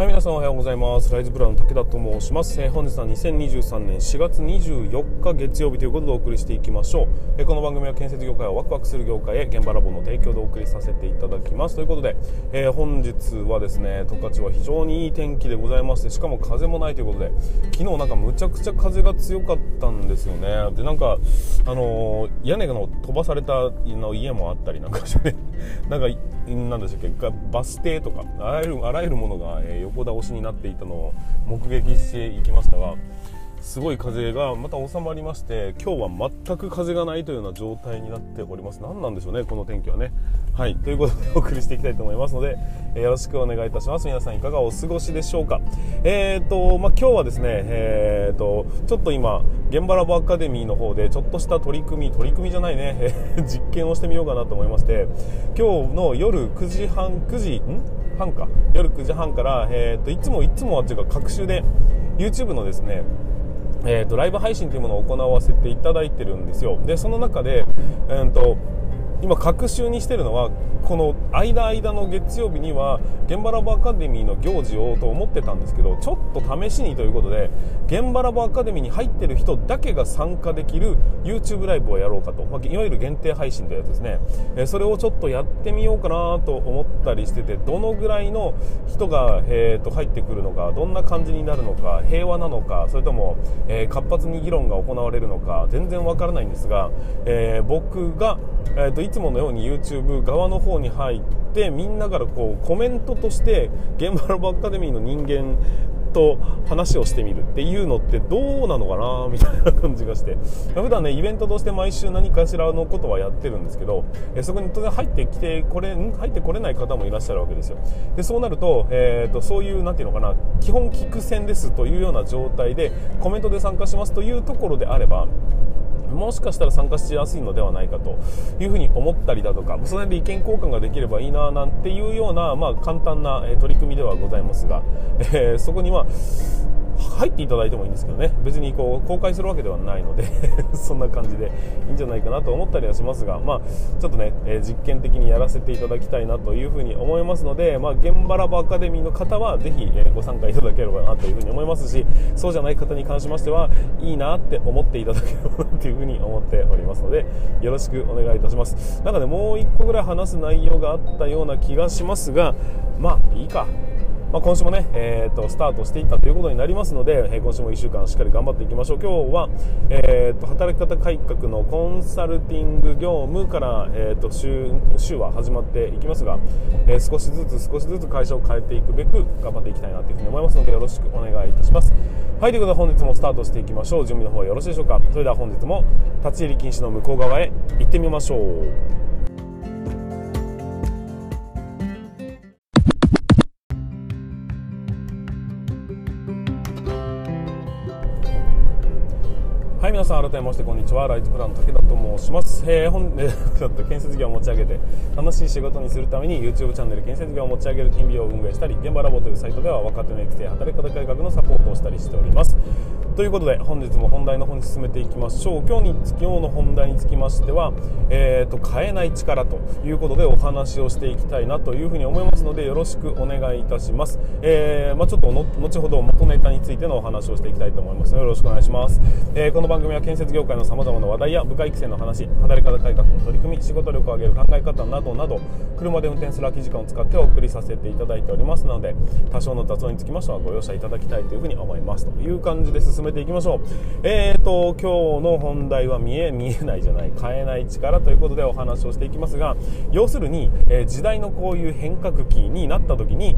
はい皆さんおはようございます。ライズブラウン武田と申します、えー、本日は2023年4月24日月曜日ということでお送りしていきましょう、えー、この番組は建設業界をワクワクする業界へ現場ラボの提供でお送りさせていただきます。ということで、えー、本日はですね十勝は非常にいい天気でございましてしかも風もないということで昨日なんかむちゃくちゃ風が強かったんですよね。でなんかあの屋根の飛ばされたの家もあったりなんかしてなんかなんでしたっけバス停とかあらゆるあらゆるものが、横倒しになっていたのを目撃していきましたがすごい風がまた収まりまして今日は全く風がないというような状態になっております。何なんでしょうねこの天気はね。はいということでお送りしていきたいと思いますので、えー、よろしくお願いいたします。皆さんいかがお過ごしでしょうか。えーとまあ、今日はですねえーとちょっと今現場ラボアカデミーの方でちょっとした取り組み取り組みじゃないね、え 実験をしてみようかなと思いまして今日の夜9時半9時ん？半か。夜9時半から、えーと、いつもいつもはというか各週で YouTube のですねえーと、ライブ配信というものを行わせていただいてるんですよ。でその中で、えーと今隔週にしてるのはこの間間の月曜日には現場ラボアカデミーの行事をと思ってたんですけどちょっと試しにということで現場ラボアカデミーに入ってる人だけが参加できる YouTube ライブをやろうかと、まあ、いわゆる限定配信というやつですね、えそれをちょっとやってみようかなと思ったりしててどのぐらいの人が、えー、と入ってくるのかどんな感じになるのか平和なのかそれとも、え、活発に議論が行われるのか全然わからないんですが、えー、僕が、えーといつものように YouTube 側の方に入ってみんなからこうコメントとして現場ラボアカデミーの人間と話をしてみるっていうのってどうなのかなみたいな感じがして 普段ねイベントとして毎週何かしらのことはやってるんですけどえそこに当然入ってきてこれ入ってこれない方もいらっしゃるわけですよ。でそうなると,、えーと、そういう何ていうのかな基本聞く戦ですというような状態でコメントで参加しますというところであればもしかしたら参加しやすいのではないかというふうに思ったりだとかその辺で意見交換ができればいいななんていうような、まあ、簡単な取り組みではございますが、えー、そこには入っていただいてもいいんですけどね。別にこう公開するわけではないので そんな感じでいいんじゃないかなと思ったりはしますが、まあ、ちょっとね、えー、実験的にやらせていただきたいなというふうに思いますので、まあ、現場ラボアカデミーの方はぜひ、えー、ご参加いただければなというふうに思いますしそうじゃない方に関しましてはいいなって思っていただければなというふうに思っておりますのでよろしくお願いいたします。なんかねもう1個ぐらい話す内容があったような気がしますがまあいいか。まあ、今週もね、えーと、スタートしていったということになりますので、えー、今週も1週間しっかり頑張っていきましょう。今日は、えーと、働き方改革のコンサルティング業務から、えーと、週週は始まっていきますが、えー、少しずつ少しずつ会社を変えていくべく頑張っていきたいなというふに思いますのでよろしくお願いいたします。はいということで本日もスタートしていきましょう。準備の方よろしいでしょうか。それでは本日も立ち入り禁止の向こう側へ行ってみましょう。い皆さん改めましてこんにちは。ライトプランの武田と申します、えー、本えー、建設業を持ち上げて楽しい仕事にするために YouTube チャンネル建設業を持ち上げる TV を運営したり現場ラボというサイトでは若手の育成働き方改革のサポートをしたりしております。ということで本日も本題の方に進めていきましょう。今日に今日の本題につきましては、えーと、変えない力ということでお話をしていきたいなというふうに思いますのでよろしくお願いいたします、えー、まあ、ちょっと後ほどネタについてのお話をしていきたいと思います。のでよろしくお願いします、えー、この番組は建設業界のさまざまな話題や部下育成の話働き方改革の取り組み仕事力を上げる考え方などなど車で運転する空き時間を使ってお送りさせていただいております。ので多少の雑音につきましてはご容赦いただきたいというふうに思います。という感じで進めていきましょう。えーと今日の本題は見え 見えないじゃない。変えない力ということでお話をしていきますが要するに、えー、時代のこういう変革期になった時に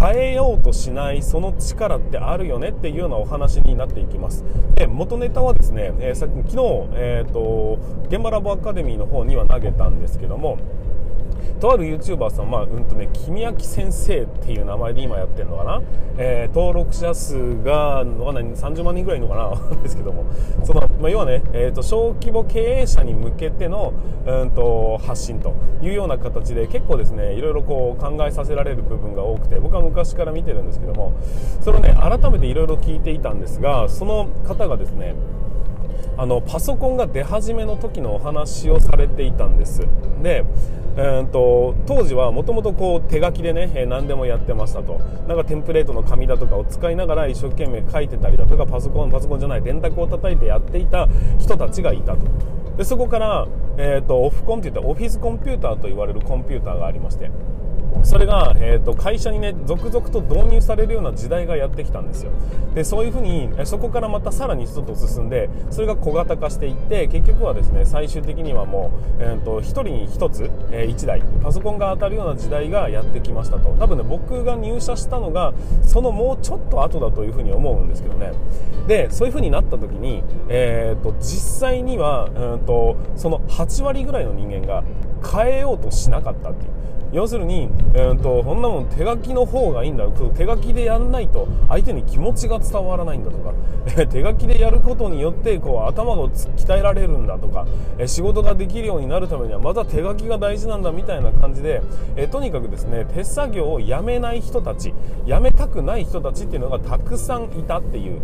変えようとしないその力ってあるよねっていうようなお話になっていきます。で元ネタはですね、えー、さっき昨日、えーと、現場ラボアカデミーの方には投げたんですけどもとある YouTuber さん、まあ、うんとね、君明先生っていう名前で今やってるのかな、えー、登録者数が、の何30万人ぐらいいるのかな？ですけども、その、まあ、要はね、えっ、ー、と、小規模経営者に向けての、うんと、発信というような形で、結構ですね、いろいろこう考えさせられる部分が多くて、僕は昔から見てるんですけども、それをね、改めていろいろ聞いていたんですが、その方がですね、あのパソコンが出始めの時のお話をされていたんです。でえーと、当時はもともと手書きでね、えー、何でもやってましたと。なんかテンプレートの紙だとかを使いながら一生懸命書いてたりだとかパソコンパソコンじゃない電卓を叩いてやっていた人たちがいたと。でそこから、えーと、オフコンっていったオフィスコンピューターと言われるコンピューターがありまして。それが、えーと、会社にね続々と導入されるような時代がやってきたんですよ。でそういうふうにそこからまたさらに一つ進んでそれが小型化していって結局はですね最終的にはもう、えーと、1人に1つ、えー、1台パソコンが当たるような時代がやってきましたと。多分ね僕が入社したのがそのもうちょっと後だというふうに思うんですけどね。でそういうふうになった時に、えーと、実際には、えー、とその8割ぐらいの人間が変えようとしなかったっていう。要するに、えーと、こんなもん手書きの方がいいんだ手書きでやんないと相手に気持ちが伝わらないんだとか、え手書きでやることによってこう頭を鍛えられるんだとか、え仕事ができるようになるためにはまた手書きが大事なんだみたいな感じで、えとにかくですね手作業をやめない人たちやめたくない人たちっていうのがたくさんいたっていう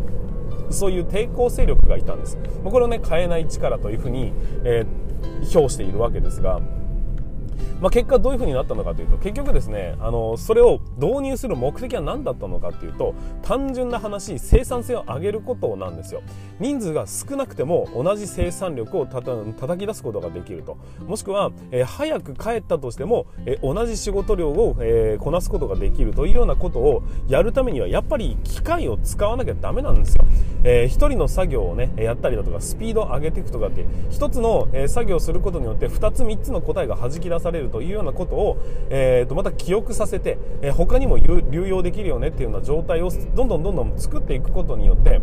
そういう抵抗勢力がいたんです。これをね変えない力というふうに、えー、表しているわけですがまあ、結果どういう風になったのかというと結局ですねあのそれを導入する目的は何だったのかというと単純な話生産性を上げることなんですよ。人数が少なくても同じ生産力をたた叩き出すことができると。もしくは、えー、早く帰ったとしても、えー、同じ仕事量を、えー、こなすことができるというようなことをやるためにはやっぱり機械を使わなきゃダメなんですよ、えー、1人の作業をねやったりだとかスピードを上げていくとかって1つの、え作業をすることによって2つ3つの答えが弾き出されるというようなことを、えー、とまた記憶させて、え、他にも流用できるよねっていうような状態をどんどんどんどん作っていくことによって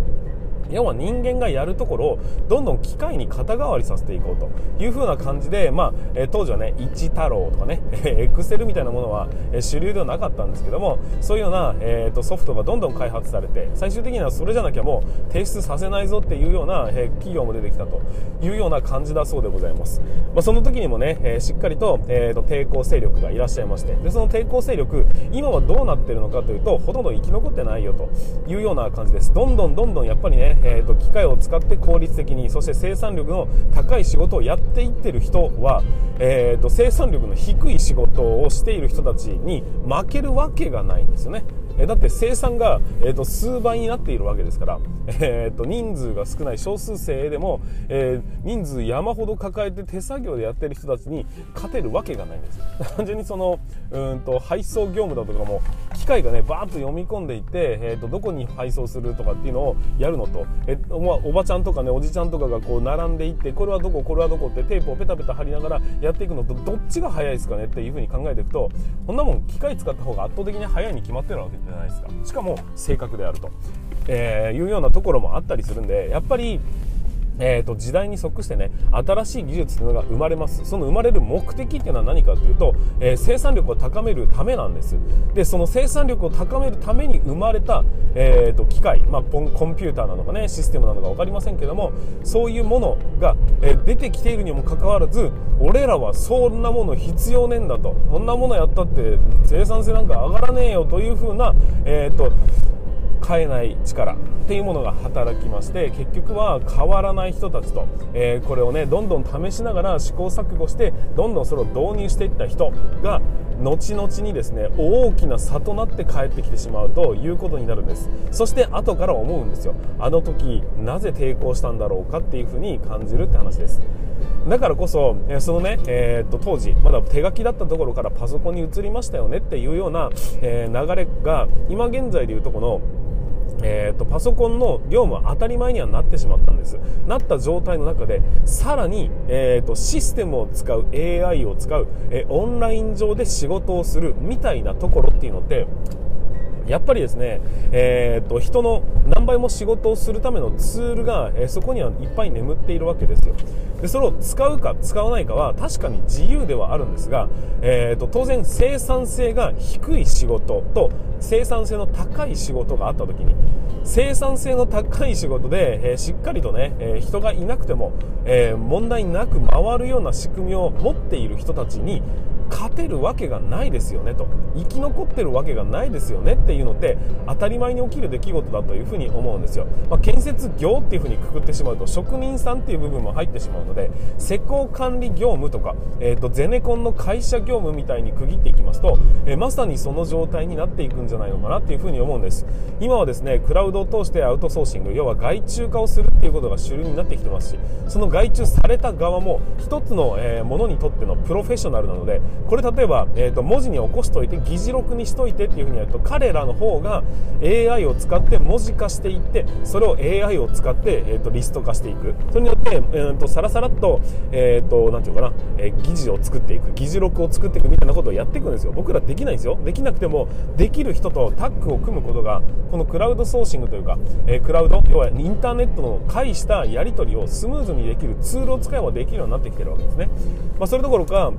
要は人間がやるところをどんどん機械に肩代わりさせていこうという風な感じで、まあ、え当時はね一太郎とかね エクセルみたいなものは、主流ではなかったんですけどもそういうような、えーと、ソフトがどんどん開発されて最終的にはそれじゃなきゃもう提出させないぞっていうような、え企業も出てきたというような感じだそうでございます、まあ、その時にもね、えしっかりと,、えーと、抵抗勢力がいらっしゃいましてでその抵抗勢力今はどうなってるのかというとほとんど生き残ってないよというような感じです。どんどんどんどんやっぱりね、えーと機械を使って効率的にそして生産力の高い仕事をやっていってる人は、えーと、生産力の低い仕事をしている人たちに負けるわけがないんですよね。えだって生産が、えーと、数倍になっているわけですから、えーと、人数が少ない少数生でも、えー、人数山ほど抱えて手作業でやってる人たちに勝てるわけがないんです。単純にそのうんと配送業務だとかも機械がねバーッと読み込んでいって、えーと、どこに配送するとかっていうのをやるのと、えおおばちゃんとかねおじちゃんとかがこう並んでいってこれはどここれはどこってテープをペタペタ貼りながらやっていくのとどっちが早いですかねっていうふうに考えていくとこんなもん機械使った方が圧倒的に早いに決まってるわけですゃないですか。しかも正確であると、えー、いうようなところもあったりするんでやっぱりえーと、時代に即してね新しい技術というのが生まれます。その生まれる目的っていうのは何かというと、えー、生産力を高めるためなんです。でその生産力を高めるために生まれた、えーと、機械、まあ、コンピューターなのかねシステムなのか分かりませんけどもそういうものが、えー、出てきているにもかかわらず俺らはそんなもの必要ねえんだと。そんなものやったって生産性なんか上がらねえよというふうな、えーと変えない力っていうものが働きまして結局は変わらない人たちと、えー、これをねどんどん試しながら試行錯誤してどんどんそれを導入していった人が後々にですね大きな差となって帰ってきてしまうということになるんです。そして後から思うんですよ。あの時なぜ抵抗したんだろうかっていうふうに感じるって話です。だからこそ、そのね、えー、っと当時まだ手書きだったところからパソコンに移りましたよねっていうような、えー、流れが今現在でいうとこのえーと、パソコンの業務は当たり前にはなってしまったんです。なった状態の中でさらに、えーと、システムを使う AI を使う、えー、オンライン上で仕事をするみたいなところっていうのってやっぱりですね、えーと、人の何倍も仕事をするためのツールが、えー、そこにはいっぱい眠っているわけですよ。でそれを使うか使わないかは確かに自由ではあるんですが、えーと、当然生産性が低い仕事と生産性の高い仕事があった時に生産性の高い仕事で、えー、しっかりとね、えー、人がいなくても、え問題なく回るような仕組みを持っている人たちに勝てるわけがないですよねと。生き残ってるわけがないですよねっていうのって当たり前に起きる出来事だというふうに思うんですよ、まあ、建設業っていうふうにくくってしまうと職人さんっていう部分も入ってしまうので施工管理業務とか、えーと、ゼネコンの会社業務みたいに区切っていきますと、えー、まさにその状態になっていくんじゃないのかなっていうふうに思うんです。今はですねクラウドを通してアウトソーシング要は外注化をするっていうことが主流になってきてますしその外注された側も一つの、えー、ものにとってのプロフェッショナルなのでこれ例えば、えーと、文字に起こしといて議事録にしといてっていうふうにやると彼らの方が AI を使って文字化していってそれを AI を使って、えーと、リスト化していく。それによって、えーと、さらさらっと,、えー、ていうかな、えー、議事を作っていく。議事録を作っていくみたいなことをやっていくんですよ。僕らできないんですよ。できなくてもできる人とタッグを組むことがこのクラウドソーシングというか、えー、クラウド要はインターネットの介したやり取りをスムーズにできるツールを使えばできるようになってきてるわけですね、まあ、それどころか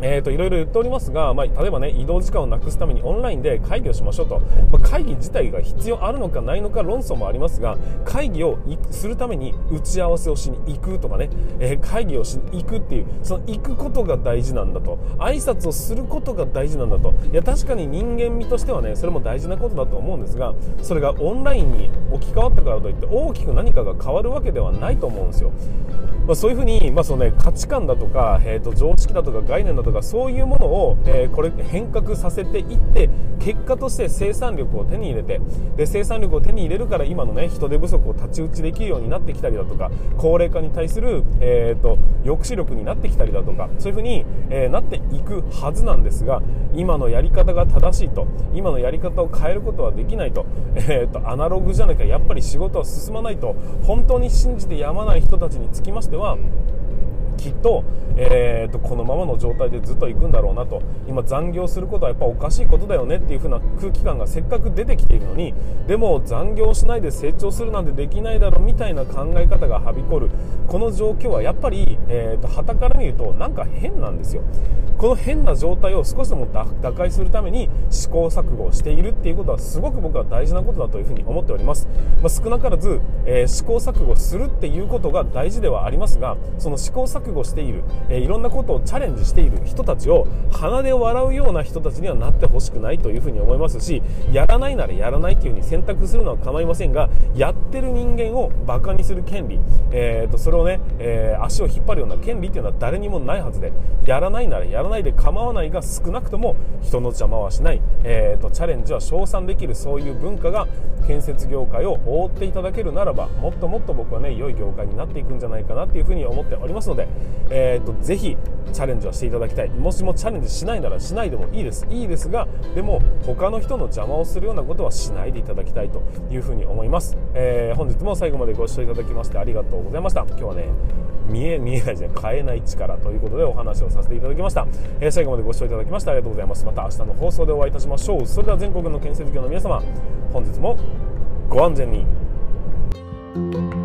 えーと、いろいろ言っておりますが、まあ、例えばね移動時間をなくすためにオンラインで会議をしましょうと、まあ、会議自体が必要あるのかないのか論争もありますが会議をするために打ち合わせをしに行くとかね、えー、会議をしに行くっていうその行くことが大事なんだと。挨拶をすることが大事なんだと。いや確かに人間味としてはねそれも大事なことだと思うんですがそれがオンラインに置き換わったからといって大きく何かが変わるわけではないと思うんですよ、まあ、そういうふうに、まあそのね、価値観だとか、えー、と常識だとか概念だとかとかそういうものを、えー、これ変革させていって結果として生産力を手に入れてで生産力を手に入れるから今の、ね、人手不足を太刀打ちできるようになってきたりだとか高齢化に対する、えーと、抑止力になってきたりだとかそういうふうに、えー、なっていくはずなんですが今のやり方が正しいと今のやり方を変えることはできないと,、えーと、アナログじゃなきゃやっぱり仕事は進まないと本当に信じてやまない人たちにつきましてはきっと,、えーと、このままの状態でずっと行くんだろうなと。今残業することはやっぱおかしいことだよねっていう風な空気感がせっかく出てきているのにでも残業しないで成長するなんてできないだろうみたいな考え方がはびこる。この状況はやっぱり、えーと、旗から見るとなんか変なんですよ。この変な状態を少しでも打開するために試行錯誤しているっていうことはすごく僕は大事なことだというふうに思っております、まあ、少なからず、えー、試行錯誤するっていうことが大事ではありますがその試行錯誤している、えー、いろんなことをチャレンジしている人たちを鼻で笑うような人たちにはなってほしくないというふうに思いますしやらないならやらないっていうふうに選択するのは構いませんがやってる人間をバカにする権利、えーと、それをね、えー、足を引っ張るような権利っていうのは誰にもないはずでやらないならやらないで構わないが少なくとも人の邪魔はしない、えーと、チャレンジは称賛できるそういう文化が建設業界を覆っていただけるならばもっともっと僕はね良い業界になっていくんじゃないかなっていうふうに思っておりますので、えーと、ぜひチャレンジはしていただきたい。もしもチャレンジしないならしないでもいいです。いいですがでも他の人の邪魔をするようなことはしないでいただきたいというふうに思います、えー、本日も最後までご視聴いただきましてありがとうございました。今日はね見え見えないじゃ変えない力ということでお話をさせていただきました、えー、最後までご視聴いただきましてありがとうございます。また明日の放送でお会いいたしましょう。それでは全国の建設業の皆様本日もご安全に。